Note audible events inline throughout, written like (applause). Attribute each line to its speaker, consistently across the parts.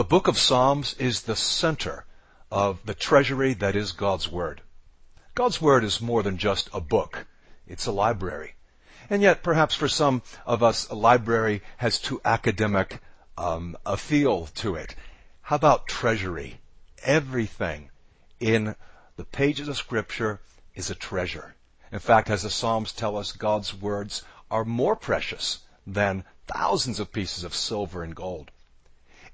Speaker 1: The book of Psalms is the center of the treasury that is God's Word. God's Word is more than just a book. It's a library. And yet, perhaps for some of us, a library has too academic um, a feel to it. How about treasury? Everything in the pages of Scripture is a treasure. In fact, as the Psalms tell us, God's words are more precious than thousands of pieces of silver and gold.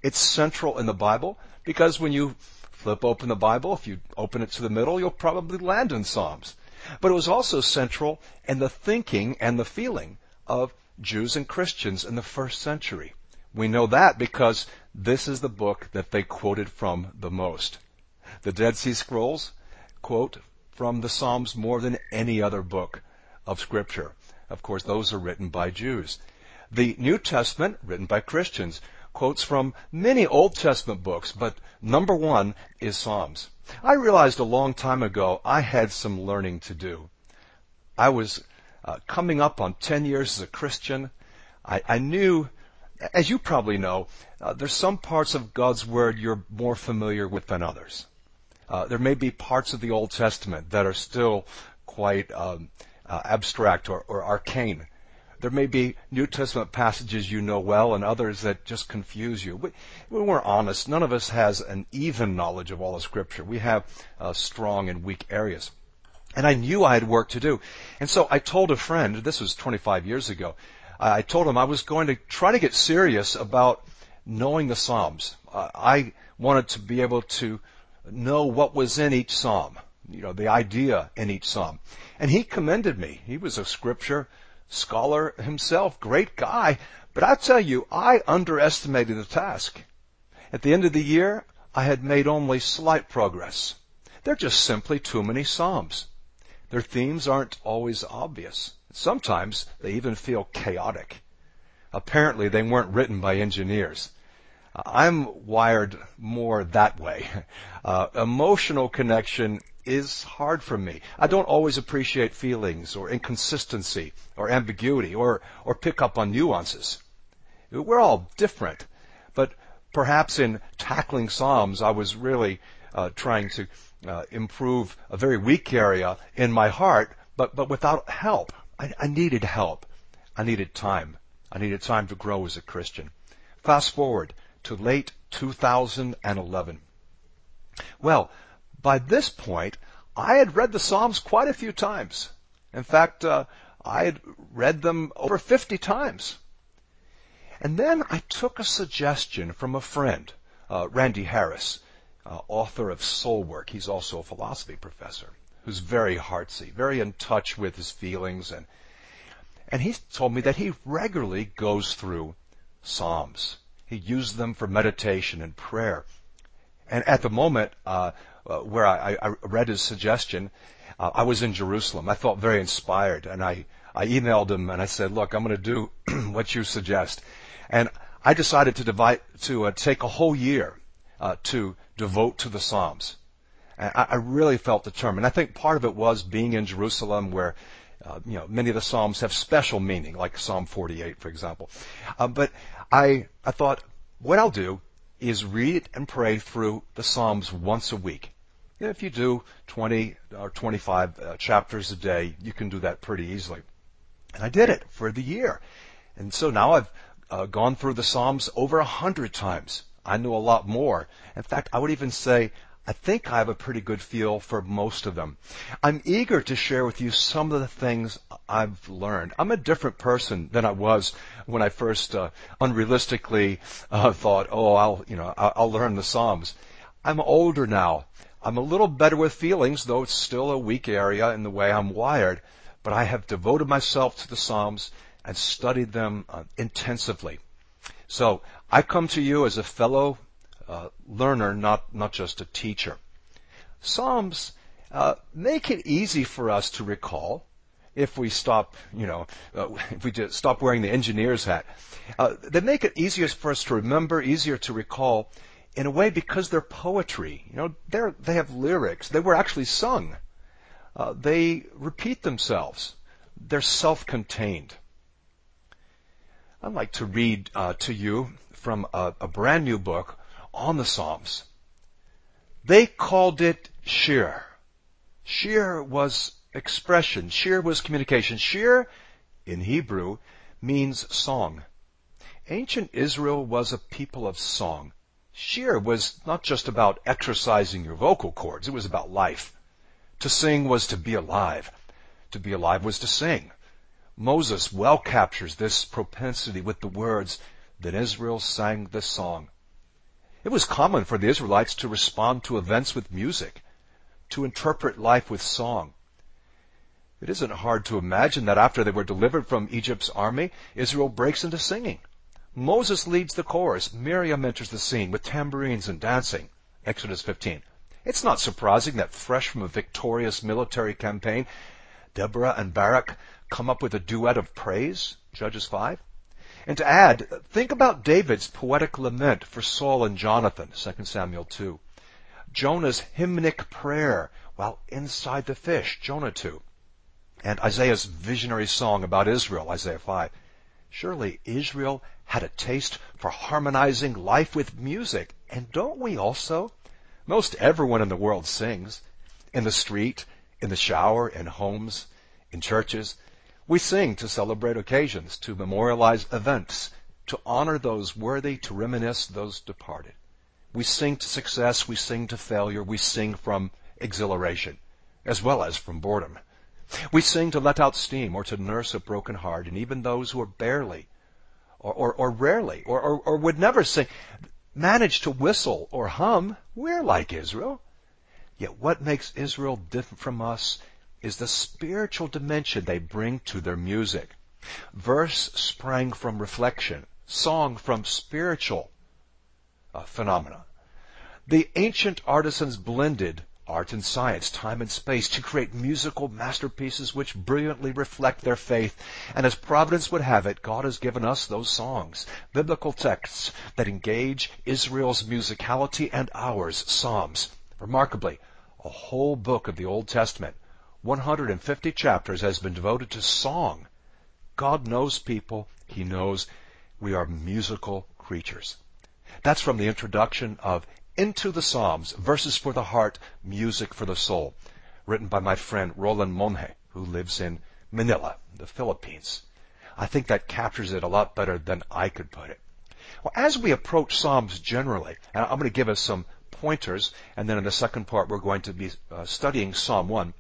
Speaker 1: It's central in the Bible because when you flip open the Bible, if you open it to the middle, you'll probably land in Psalms. But it was also central in the thinking and the feeling of Jews and Christians in the first century. We know that because this is the book that they quoted from the most. The Dead Sea Scrolls quote from the Psalms more than any other book of Scripture. Of course, those are written by Jews. The New Testament, written by Christians, quotes from many Old Testament books, but number one is Psalms. I realized a long time ago I had some learning to do. I was uh, coming up on 10 years as a Christian. I, I knew, as you probably know, uh, there's some parts of God's Word you're more familiar with than others. Uh, there may be parts of the Old Testament that are still quite um, uh, abstract or, or arcane. There may be New Testament passages you know well and others that just confuse you. We, when we're honest, none of us has an even knowledge of all of Scripture. We have uh, strong and weak areas. And I knew I had work to do. And so I told a friend, this was 25 years ago, I told him I was going to try to get serious about knowing the Psalms. Uh, I wanted to be able to know what was in each Psalm, you know, the idea in each Psalm. And he commended me. He was a scripture scholar himself, great guy. But I tell you, I underestimated the task. At the end of the year, I had made only slight progress. They're just simply too many Psalms. Their themes aren't always obvious. Sometimes they even feel chaotic. Apparently they weren't written by engineers. I'm wired more that way. (laughs) Uh, emotional connection is hard for me. I don't always appreciate feelings or inconsistency or ambiguity or, or pick up on nuances. We're all different, but perhaps in tackling Psalms, I was really uh, trying to uh, improve a very weak area in my heart, but, but without help. I, I needed help. I needed time. I needed time to grow as a Christian. Fast forward to late 2011. Well, by this point, I had read the Psalms quite a few times. In fact, uh, I had read them over 50 times. And then I took a suggestion from a friend, uh, Randy Harris, uh, author of Soul Work. He's also a philosophy professor who's very heartsy, very in touch with his feelings. And, and he told me that he regularly goes through Psalms. He used them for meditation and prayer. And at the moment, uh, uh, where I, I, read his suggestion, uh, I was in Jerusalem. I felt very inspired, and I, I emailed him and I said, "Look, I'm going to do (clears throat) what you suggest." And I decided to divide to uh, take a whole year uh, to devote to the Psalms. And I, I really felt determined. I think part of it was being in Jerusalem, where uh, you know many of the Psalms have special meaning, like Psalm 48, for example. Uh, but I I thought what I'll do is read and pray through the Psalms once a week. If you do 20 or 25 uh, chapters a day, you can do that pretty easily. And I did it for the year. And so now I've uh, gone through the Psalms over a hundred times. I know a lot more. In fact, I would even say I think I have a pretty good feel for most of them. I'm eager to share with you some of the things I've learned. I'm a different person than I was when I first uh, unrealistically uh, thought, "Oh, I'll you know I'll, I'll learn the Psalms." I'm older now. I'm a little better with feelings, though it's still a weak area in the way I'm wired. But I have devoted myself to the Psalms and studied them uh, intensively. So I come to you as a fellow uh, learner, not, not just a teacher. Psalms uh, make it easy for us to recall if we stop, you know, uh, if we just stop wearing the engineer's hat. Uh, they make it easier for us to remember, easier to recall, in a way because they're poetry. You know, they're, they have lyrics. They were actually sung. Uh, they repeat themselves. They're self-contained. I'd like to read uh, to you from a, a brand new book on the Psalms. They called it shir. Shir was expression. Shir was communication. Shir, in Hebrew, means song. Ancient Israel was a people of song. Shir was not just about exercising your vocal cords, it was about life. To sing was to be alive. To be alive was to sing. Moses well captures this propensity with the words that Israel sang this song. It was common for the Israelites to respond to events with music, to interpret life with song. It isn't hard to imagine that after they were delivered from Egypt's army, Israel breaks into singing. Moses leads the chorus. Miriam enters the scene with tambourines and dancing. Exodus 15. It's not surprising that fresh from a victorious military campaign, Deborah and Barak come up with a duet of praise. Judges 5. And to add, think about David's poetic lament for Saul and Jonathan, 2 Samuel 2. Jonah's hymnic prayer while inside the fish, Jonah 2. And Isaiah's visionary song about Israel, Isaiah 5. Surely Israel had a taste for harmonizing life with music. And don't we also? Most everyone in the world sings. In the street, in the shower, in homes, in churches. We sing to celebrate occasions, to memorialize events, to honor those worthy, to reminisce those departed. We sing to success, we sing to failure, we sing from exhilaration, as well as from boredom. We sing to let out steam or to nurse a broken heart, and even those who are barely or, or, or rarely or, or, or would never sing manage to whistle or hum. We're like Israel. Yet what makes Israel different from us is the spiritual dimension they bring to their music. Verse sprang from reflection, song from spiritual uh, phenomena. The ancient artisans blended art and science, time and space, to create musical masterpieces which brilliantly reflect their faith. And as providence would have it, God has given us those songs, biblical texts that engage Israel's musicality and ours, Psalms. Remarkably, a whole book of the Old Testament, 150 chapters, has been devoted to song. God knows people. He knows we are musical creatures. That's from the introduction of into the Psalms, verses for the heart, music for the soul, written by my friend Roland Monje, who lives in Manila, the Philippines. I think that captures it a lot better than I could put it. Well, as we approach Psalms generally, and I'm going to give us some pointers, and then in the second part we're going to be uh, studying Psalm 1.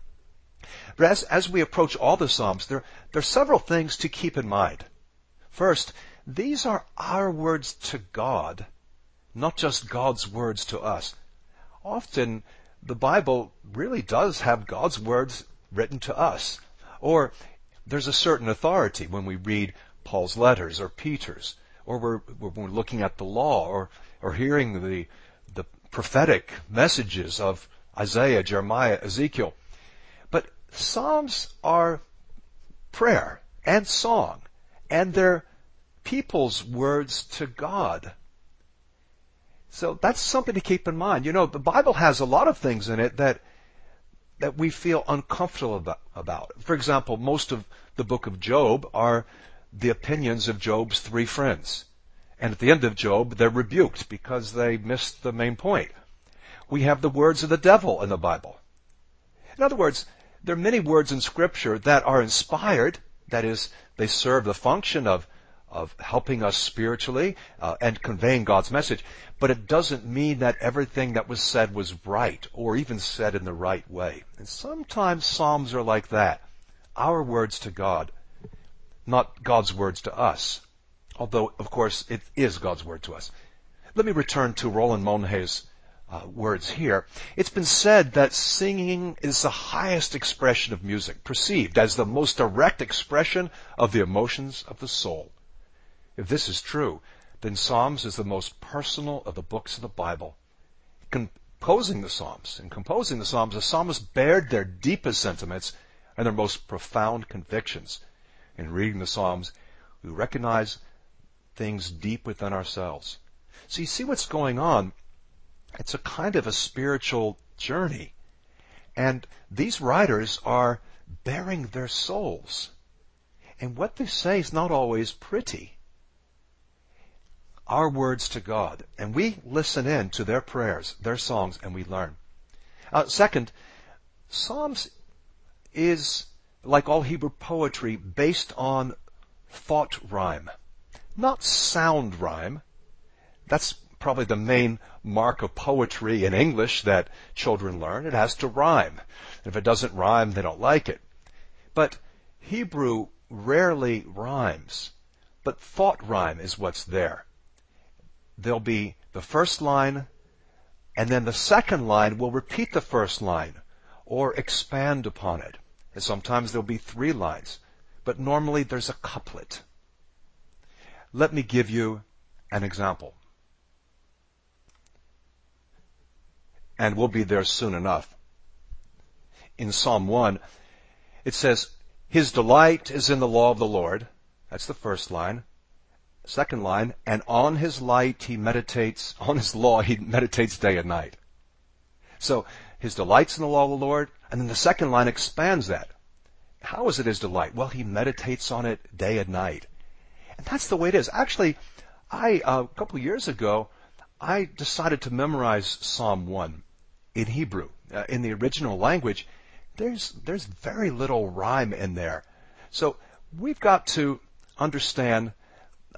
Speaker 1: But as, as we approach all the Psalms, there, there are several things to keep in mind. First, these are our words to God not just God's words to us. Often the Bible really does have God's words written to us. Or there's a certain authority when we read Paul's letters or Peter's, or we're, we're looking at the law or, or hearing the, the prophetic messages of Isaiah, Jeremiah, Ezekiel. But Psalms are prayer and song, and they're people's words to God. So that's something to keep in mind. You know, the Bible has a lot of things in it that that we feel uncomfortable about. For example, most of the book of Job are the opinions of Job's three friends. And at the end of Job, they're rebuked because they missed the main point. We have the words of the devil in the Bible. In other words, there are many words in scripture that are inspired, that is, they serve the function of of helping us spiritually uh, and conveying God's message. But it doesn't mean that everything that was said was right or even said in the right way. And sometimes Psalms are like that. Our words to God, not God's words to us. Although, of course, it is God's word to us. Let me return to Roland Monje's uh, words here. It's been said that singing is the highest expression of music, perceived as the most direct expression of the emotions of the soul. If this is true, then Psalms is the most personal of the books of the Bible. Composing the Psalms, in composing the Psalms, the psalmists bared their deepest sentiments and their most profound convictions. In reading the Psalms, we recognize things deep within ourselves. So you see what's going on. It's a kind of a spiritual journey. And these writers are bearing their souls. And what they say is not always pretty. Our words to God. And we listen in to their prayers, their songs, and we learn. Uh, second, Psalms is, like all Hebrew poetry, based on thought rhyme. Not sound rhyme. That's probably the main mark of poetry in English that children learn. It has to rhyme. If it doesn't rhyme, they don't like it. But Hebrew rarely rhymes. But thought rhyme is what's there. There'll be the first line, and then the second line will repeat the first line or expand upon it. And sometimes there'll be three lines, but normally there's a couplet. Let me give you an example. And we'll be there soon enough. In Psalm 1, it says, His delight is in the law of the Lord. That's the first line. Second line, and on his light he meditates, (laughs) on his law he meditates day and night. So, his delight's in the law of the Lord, and then the second line expands that. How is it his delight? Well, he meditates on it day and night. And that's the way it is. Actually, I, uh, a couple years ago, I decided to memorize Psalm 1 in Hebrew. Uh, in the original language, there's, there's very little rhyme in there. So we've got to understand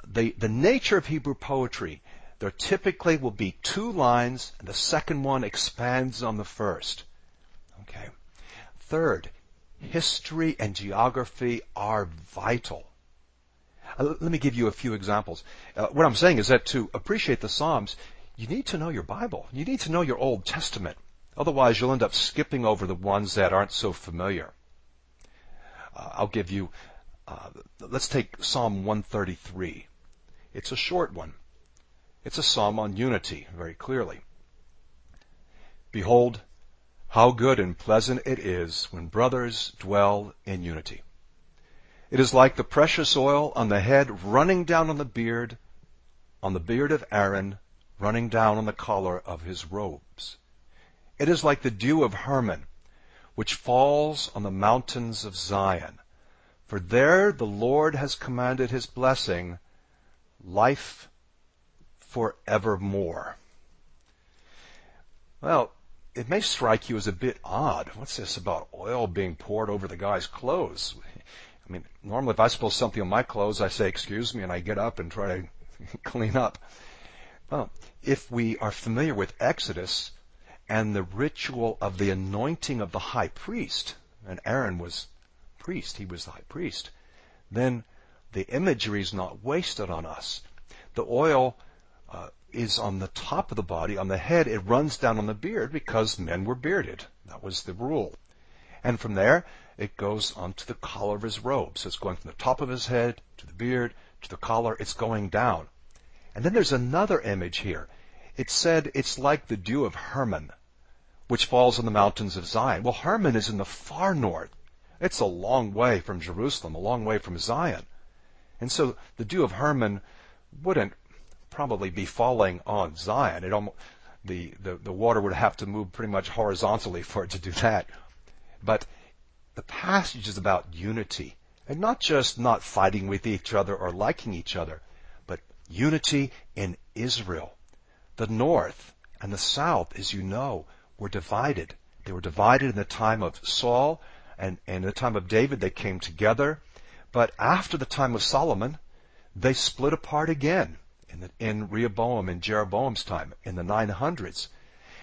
Speaker 1: the, the nature of Hebrew poetry. There typically will be two lines, and the second one expands on the first. Okay. Third, history and geography are vital. Uh, let me give you a few examples. Uh, what I'm saying is that to appreciate the Psalms, you need to know your Bible. You need to know your Old Testament. Otherwise, you'll end up skipping over the ones that aren't so familiar. Uh, I'll give you, uh, let's take Psalm 133. It's a short one. It's a psalm on unity, very clearly. Behold, how good and pleasant it is when brothers dwell in unity. It is like the precious oil on the head running down on the beard, on the beard of Aaron, running down on the collar of his robes. It is like the dew of Hermon, which falls on the mountains of Zion. For there the Lord has commanded his blessing, life forevermore. Well, it may strike you as a bit odd. What's this about oil being poured over the guy's clothes? I mean, normally if I spill something on my clothes, I say, excuse me, and I get up and try to (laughs) clean up. Well, if we are familiar with Exodus and the ritual of the anointing of the high priest, and Aaron was priest, he was the high priest, then the imagery is not wasted on us. The oil uh, is on the top of the body, on the head, it runs down on the beard because men were bearded. That was the rule. And from there, it goes onto the collar of his robe. So it's going from the top of his head to the beard to the collar. It's going down. And then there's another image here. It said it's like the dew of Hermon, which falls on the mountains of Zion. Well, Hermon is in the far north. It's a long way from Jerusalem, a long way from Zion. And so the dew of Hermon wouldn't probably be falling on Zion. It almost, the, the, the water would have to move pretty much horizontally for it to do that. But the passage is about unity. And not just not fighting with each other or liking each other, but unity in Israel. The north and the south, as you know, were divided. They were divided in the time of Saul and, and in the time of David they came together. But after the time of Solomon, they split apart again in, the, in Rehoboam and Jeroboam's time in the 900s.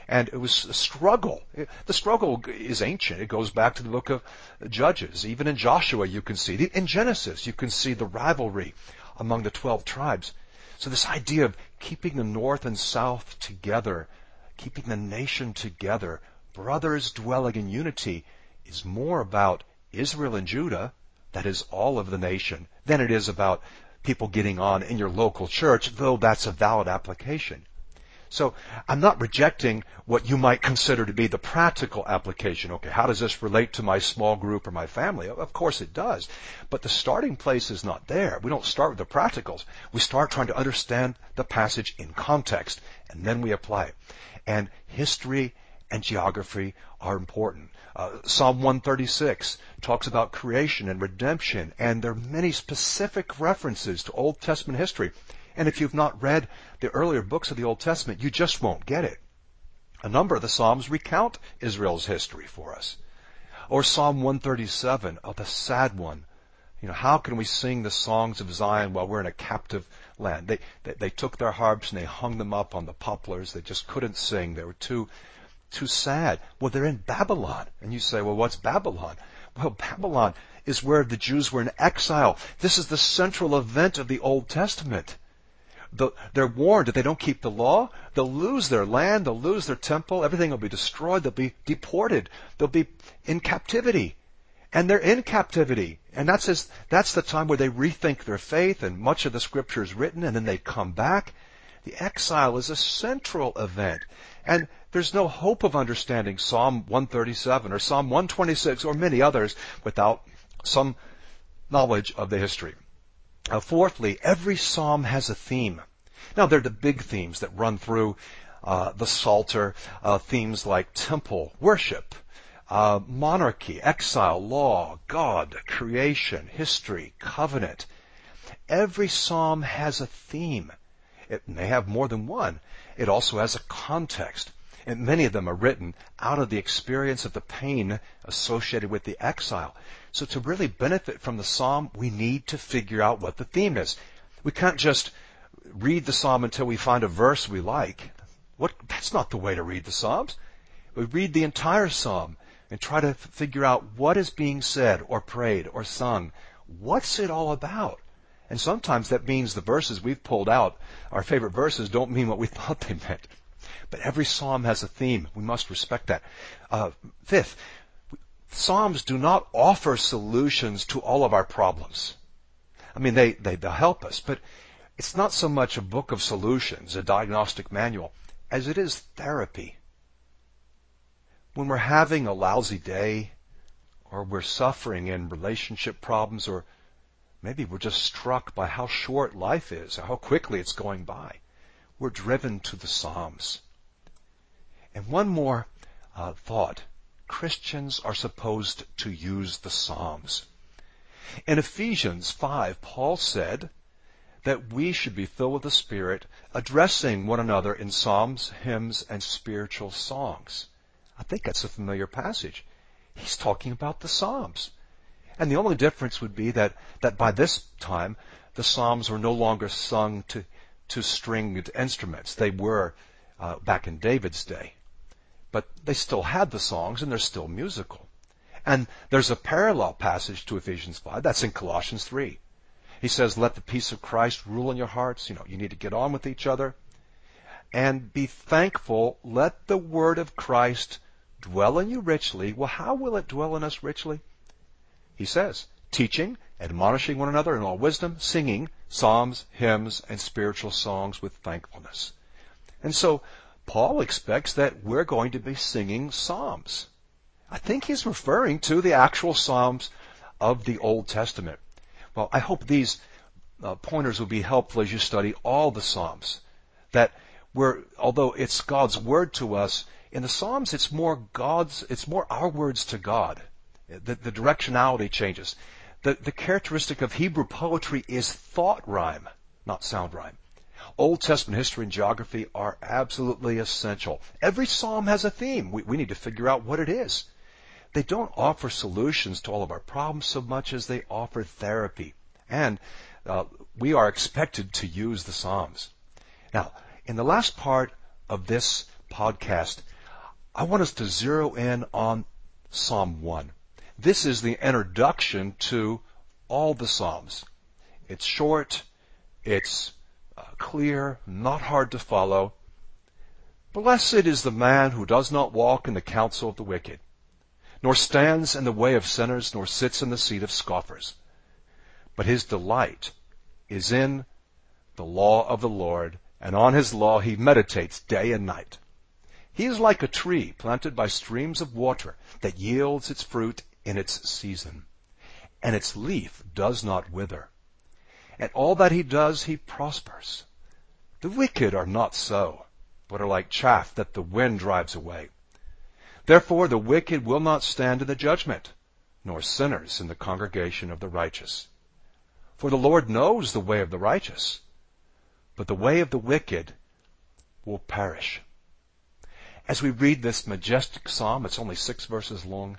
Speaker 1: And it was a struggle. The struggle is ancient. It goes back to the book of Judges. Even in Joshua you can see, in Genesis you can see the rivalry among the 12 tribes. So this idea of keeping the north and south together, keeping the nation together, brothers dwelling in unity, is more about Israel and Judah, that is all of the nation, than it is about people getting on in your local church, though that's a valid application. So I'm not rejecting what you might consider to be the practical application. Okay, how does this relate to my small group or my family? Of course it does. But the starting place is not there. We don't start with the practicals. We start trying to understand the passage in context, and then we apply it. And history and geography are important. Uh, Psalm 136 talks about creation and redemption, and there are many specific references to Old Testament history. And if you've not read the earlier books of the Old Testament, you just won't get it. A number of the Psalms recount Israel's history for us. Or Psalm 137, oh, the sad one. You know, how can we sing the songs of Zion while we're in a captive land? They, they, they took their harps and they hung them up on the poplars. They just couldn't sing. They were too, too sad. Well, they're in Babylon. And you say, well, what's Babylon? Well, Babylon is where the Jews were in exile. This is the central event of the Old Testament. The, they're warned if they don't keep the law, they'll lose their land, they'll lose their temple, everything will be destroyed, they'll be deported, they'll be in captivity. And they're in captivity. And that's, that's the time where they rethink their faith and much of the scripture is written and then they come back. The exile is a central event. And there's no hope of understanding Psalm 137 or Psalm 126 or many others without some knowledge of the history. Uh, fourthly, every psalm has a theme. Now, they're the big themes that run through uh, the Psalter, uh, themes like temple, worship, uh, monarchy, exile, law, God, creation, history, covenant. Every psalm has a theme. It may have more than one. It also has a context. And many of them are written out of the experience of the pain associated with the exile. So to really benefit from the psalm, we need to figure out what the theme is. We can't just read the psalm until we find a verse we like. What, that's not the way to read the psalms. We read the entire psalm and try to figure out what is being said or prayed or sung. What's it all about? And sometimes that means the verses we've pulled out, our favorite verses, don't mean what we (laughs) thought they meant. But every psalm has a theme. We must respect that. Uh, fifth, Psalms do not offer solutions to all of our problems. I mean, they, they, they'll help us, but it's not so much a book of solutions, a diagnostic manual, as it is therapy. When we're having a lousy day, or we're suffering in relationship problems, or maybe we're just struck by how short life is, or how quickly it's going by, we're driven to the Psalms. And one more uh, thought. Christians are supposed to use the Psalms. In Ephesians 5, Paul said that we should be filled with the Spirit, addressing one another in psalms, hymns, and spiritual songs. I think that's a familiar passage. He's talking about the Psalms. And the only difference would be that, that by this time, the Psalms were no longer sung to, to stringed instruments. They were uh, back in David's day but they still had the songs and they're still musical. And there's a parallel passage to Ephesians 5. That's in Colossians 3. He says, let the peace of Christ rule in your hearts. You know, you need to get on with each other and be thankful. Let the word of Christ dwell in you richly. Well, how will it dwell in us richly? He says, teaching, admonishing one another in all wisdom, singing psalms, hymns, and spiritual songs with thankfulness. And so Paul expects that we're going to be singing psalms. I think he's referring to the actual psalms of the Old Testament. Well, I hope these uh, pointers will be helpful as you study all the psalms. That we're, although it's God's word to us, in the psalms it's more God's, it's more our words to God. The, the directionality changes. The, the characteristic of Hebrew poetry is thought rhyme, not sound rhyme. Old Testament history and geography are absolutely essential. Every psalm has a theme. We, we need to figure out what it is. They don't offer solutions to all of our problems so much as they offer therapy. And uh, we are expected to use the Psalms. Now, in the last part of this podcast, I want us to zero in on Psalm 1. This is the introduction to all the Psalms. It's short, it's uh, clear, not hard to follow. Blessed is the man who does not walk in the counsel of the wicked, nor stands in the way of sinners, nor sits in the seat of scoffers. But his delight is in the law of the Lord, and on his law he meditates day and night. He is like a tree planted by streams of water that yields its fruit in its season, and its leaf does not wither and all that he does he prospers. The wicked are not so, but are like chaff that the wind drives away. Therefore the wicked will not stand in the judgment, nor sinners in the congregation of the righteous. For the Lord knows the way of the righteous, but the way of the wicked will perish. As we read this majestic psalm, it's only six verses long,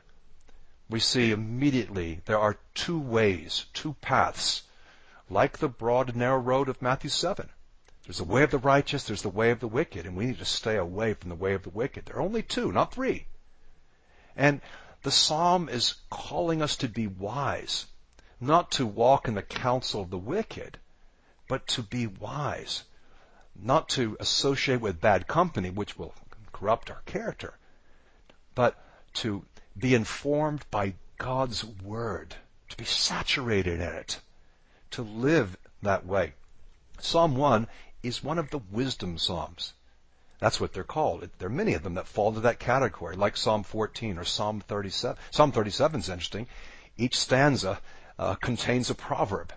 Speaker 1: we see immediately there are two ways, two paths, like the broad and narrow road of Matthew 7. There's the way of the righteous, there's the way of the wicked, and we need to stay away from the way of the wicked. There are only two, not three. And the psalm is calling us to be wise, not to walk in the counsel of the wicked, but to be wise, not to associate with bad company, which will corrupt our character, but to be informed by God's Word, to be saturated in it, to live that way. Psalm 1 is one of the wisdom psalms. That's what they're called. There are many of them that fall into that category, like Psalm 14 or Psalm 37. Psalm 37 is interesting. Each stanza uh, contains a proverb.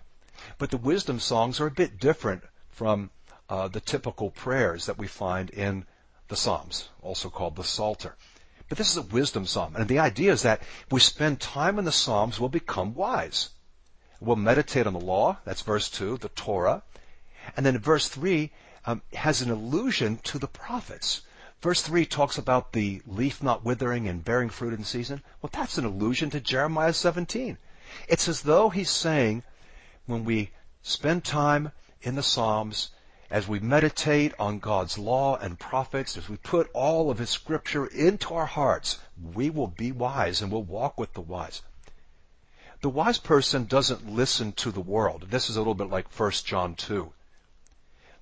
Speaker 1: But the wisdom songs are a bit different from uh, the typical prayers that we find in the Psalms, also called the Psalter. But this is a wisdom psalm. And the idea is that if we spend time in the Psalms, we'll become wise. We'll meditate on the law. That's verse 2, the Torah. And then verse 3 um, has an allusion to the prophets. Verse 3 talks about the leaf not withering and bearing fruit in season. Well, that's an allusion to Jeremiah 17. It's as though he's saying, when we spend time in the Psalms, as we meditate on God's law and prophets, as we put all of His scripture into our hearts, we will be wise and we'll walk with the wise. The wise person doesn't listen to the world. This is a little bit like 1 John 2.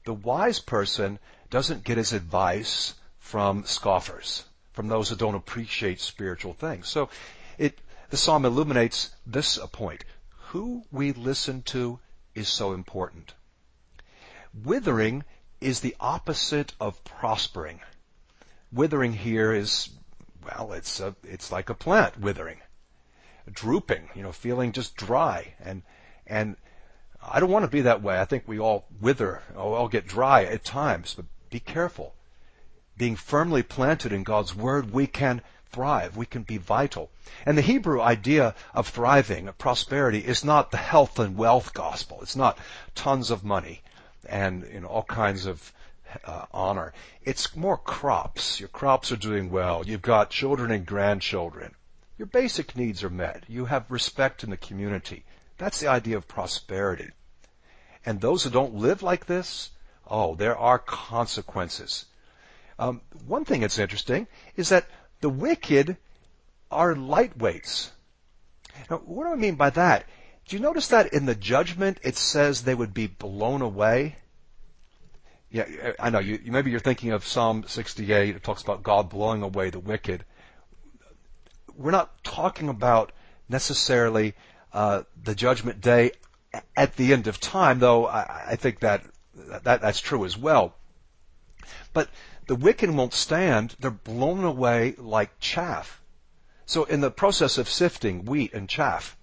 Speaker 1: The wise person doesn't get his advice from scoffers, from those who don't appreciate spiritual things. So it, the psalm illuminates this point. Who we listen to is so important. Withering is the opposite of prospering. Withering here is, well, it's a, it's like a plant withering, drooping, you know, feeling just dry. And, and I don't want to be that way. I think we all wither, or all get dry at times, but be careful. Being firmly planted in God's Word, we can thrive. We can be vital. And the Hebrew idea of thriving, of prosperity, is not the health and wealth gospel. It's not tons of money and know all kinds of uh, honor. It's more crops. Your crops are doing well. You've got children and grandchildren. Your basic needs are met. You have respect in the community. That's the idea of prosperity. And those who don't live like this, oh, there are consequences. Um, one thing that's interesting is that the wicked are lightweights. Now, what do I mean by that? Do you notice that in the judgment it says they would be blown away? Yeah, I know. You, maybe you're thinking of Psalm 68. It talks about God blowing away the wicked. We're not talking about necessarily uh, the judgment day at the end of time, though I, I think that, that that's true as well. But the wicked won't stand. They're blown away like chaff. So in the process of sifting wheat and chaff,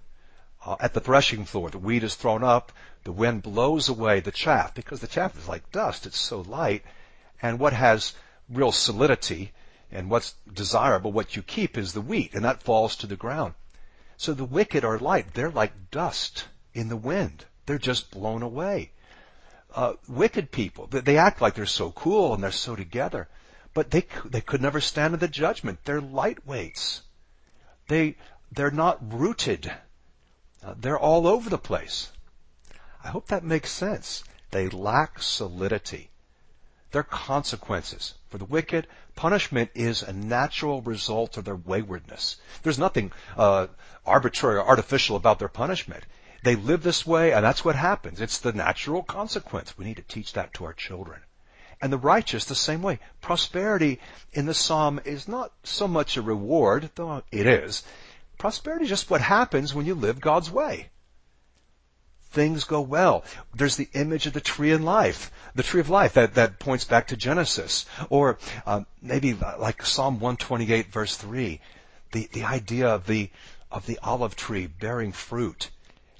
Speaker 1: uh, at the threshing floor. The wheat is thrown up. The wind blows away the chaff because the chaff is like dust. It's so light. And what has real solidity and what's desirable, what you keep is the wheat and that falls to the ground. So the wicked are light. They're like dust in the wind. They're just blown away. Uh, wicked people, they act like they're so cool and they're so together, but they, they could never stand in the judgment. They're lightweights. They, they're not rooted uh, they're all over the place. I hope that makes sense. They lack solidity. There are consequences. For the wicked, punishment is a natural result of their waywardness. There's nothing uh, arbitrary or artificial about their punishment. They live this way, and that's what happens. It's the natural consequence. We need to teach that to our children. And the righteous, the same way. Prosperity in the psalm is not so much a reward, though it is. Prosperity is just what happens when you live God's way. Things go well. There's the image of the tree in life, the tree of life that, that points back to Genesis. Or um, maybe like Psalm 128 verse 3, the, the idea of the, of the olive tree bearing fruit.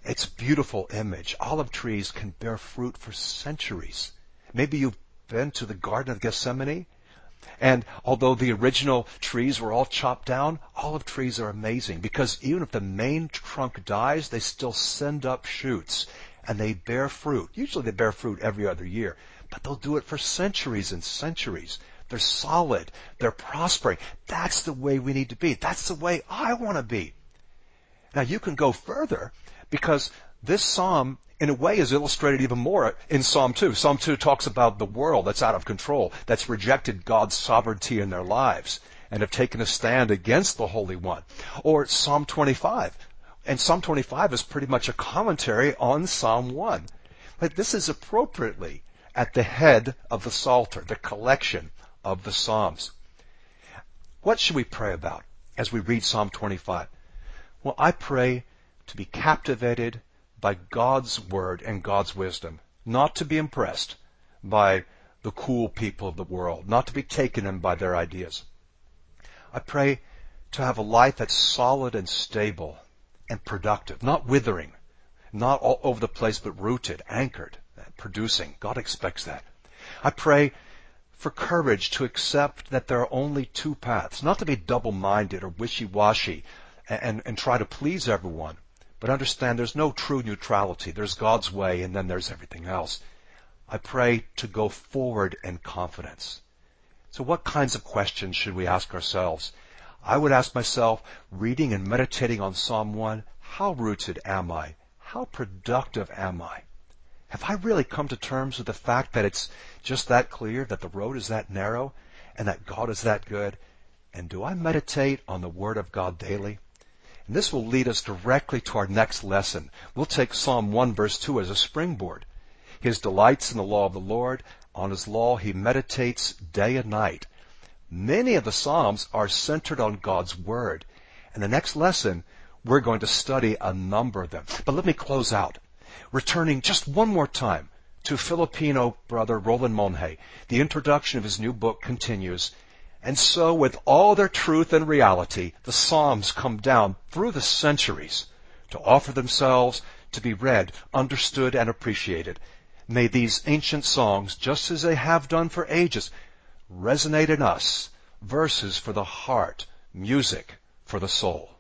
Speaker 1: It's beautiful image. Olive trees can bear fruit for centuries. Maybe you've been to the Garden of Gethsemane and although the original trees were all chopped down, olive trees are amazing because even if the main trunk dies, they still send up shoots and they bear fruit. Usually they bear fruit every other year, but they'll do it for centuries and centuries. They're solid. They're prospering. That's the way we need to be. That's the way I want to be. Now you can go further because this psalm in a way is illustrated even more in Psalm 2. Psalm 2 talks about the world that's out of control, that's rejected God's sovereignty in their lives and have taken a stand against the Holy One. Or Psalm 25. And Psalm 25 is pretty much a commentary on Psalm 1. But this is appropriately at the head of the Psalter, the collection of the Psalms. What should we pray about as we read Psalm 25? Well, I pray to be captivated by God's word and God's wisdom, not to be impressed by the cool people of the world, not to be taken in by their ideas. I pray to have a life that's solid and stable and productive, not withering, not all over the place, but rooted, anchored, producing. God expects that. I pray for courage to accept that there are only two paths, not to be double-minded or wishy-washy and, and try to please everyone, but understand there's no true neutrality. There's God's way and then there's everything else. I pray to go forward in confidence. So what kinds of questions should we ask ourselves? I would ask myself, reading and meditating on Psalm 1, how rooted am I? How productive am I? Have I really come to terms with the fact that it's just that clear, that the road is that narrow, and that God is that good? And do I meditate on the Word of God daily? And this will lead us directly to our next lesson. We'll take Psalm 1 verse 2 as a springboard. His delights in the law of the Lord. On his law he meditates day and night. Many of the Psalms are centered on God's Word. And the next lesson, we're going to study a number of them. But let me close out. Returning just one more time to Filipino brother Roland Monje. The introduction of his new book continues and so with all their truth and reality, the Psalms come down through the centuries to offer themselves to be read, understood, and appreciated. May these ancient songs, just as they have done for ages, resonate in us, verses for the heart, music for the soul.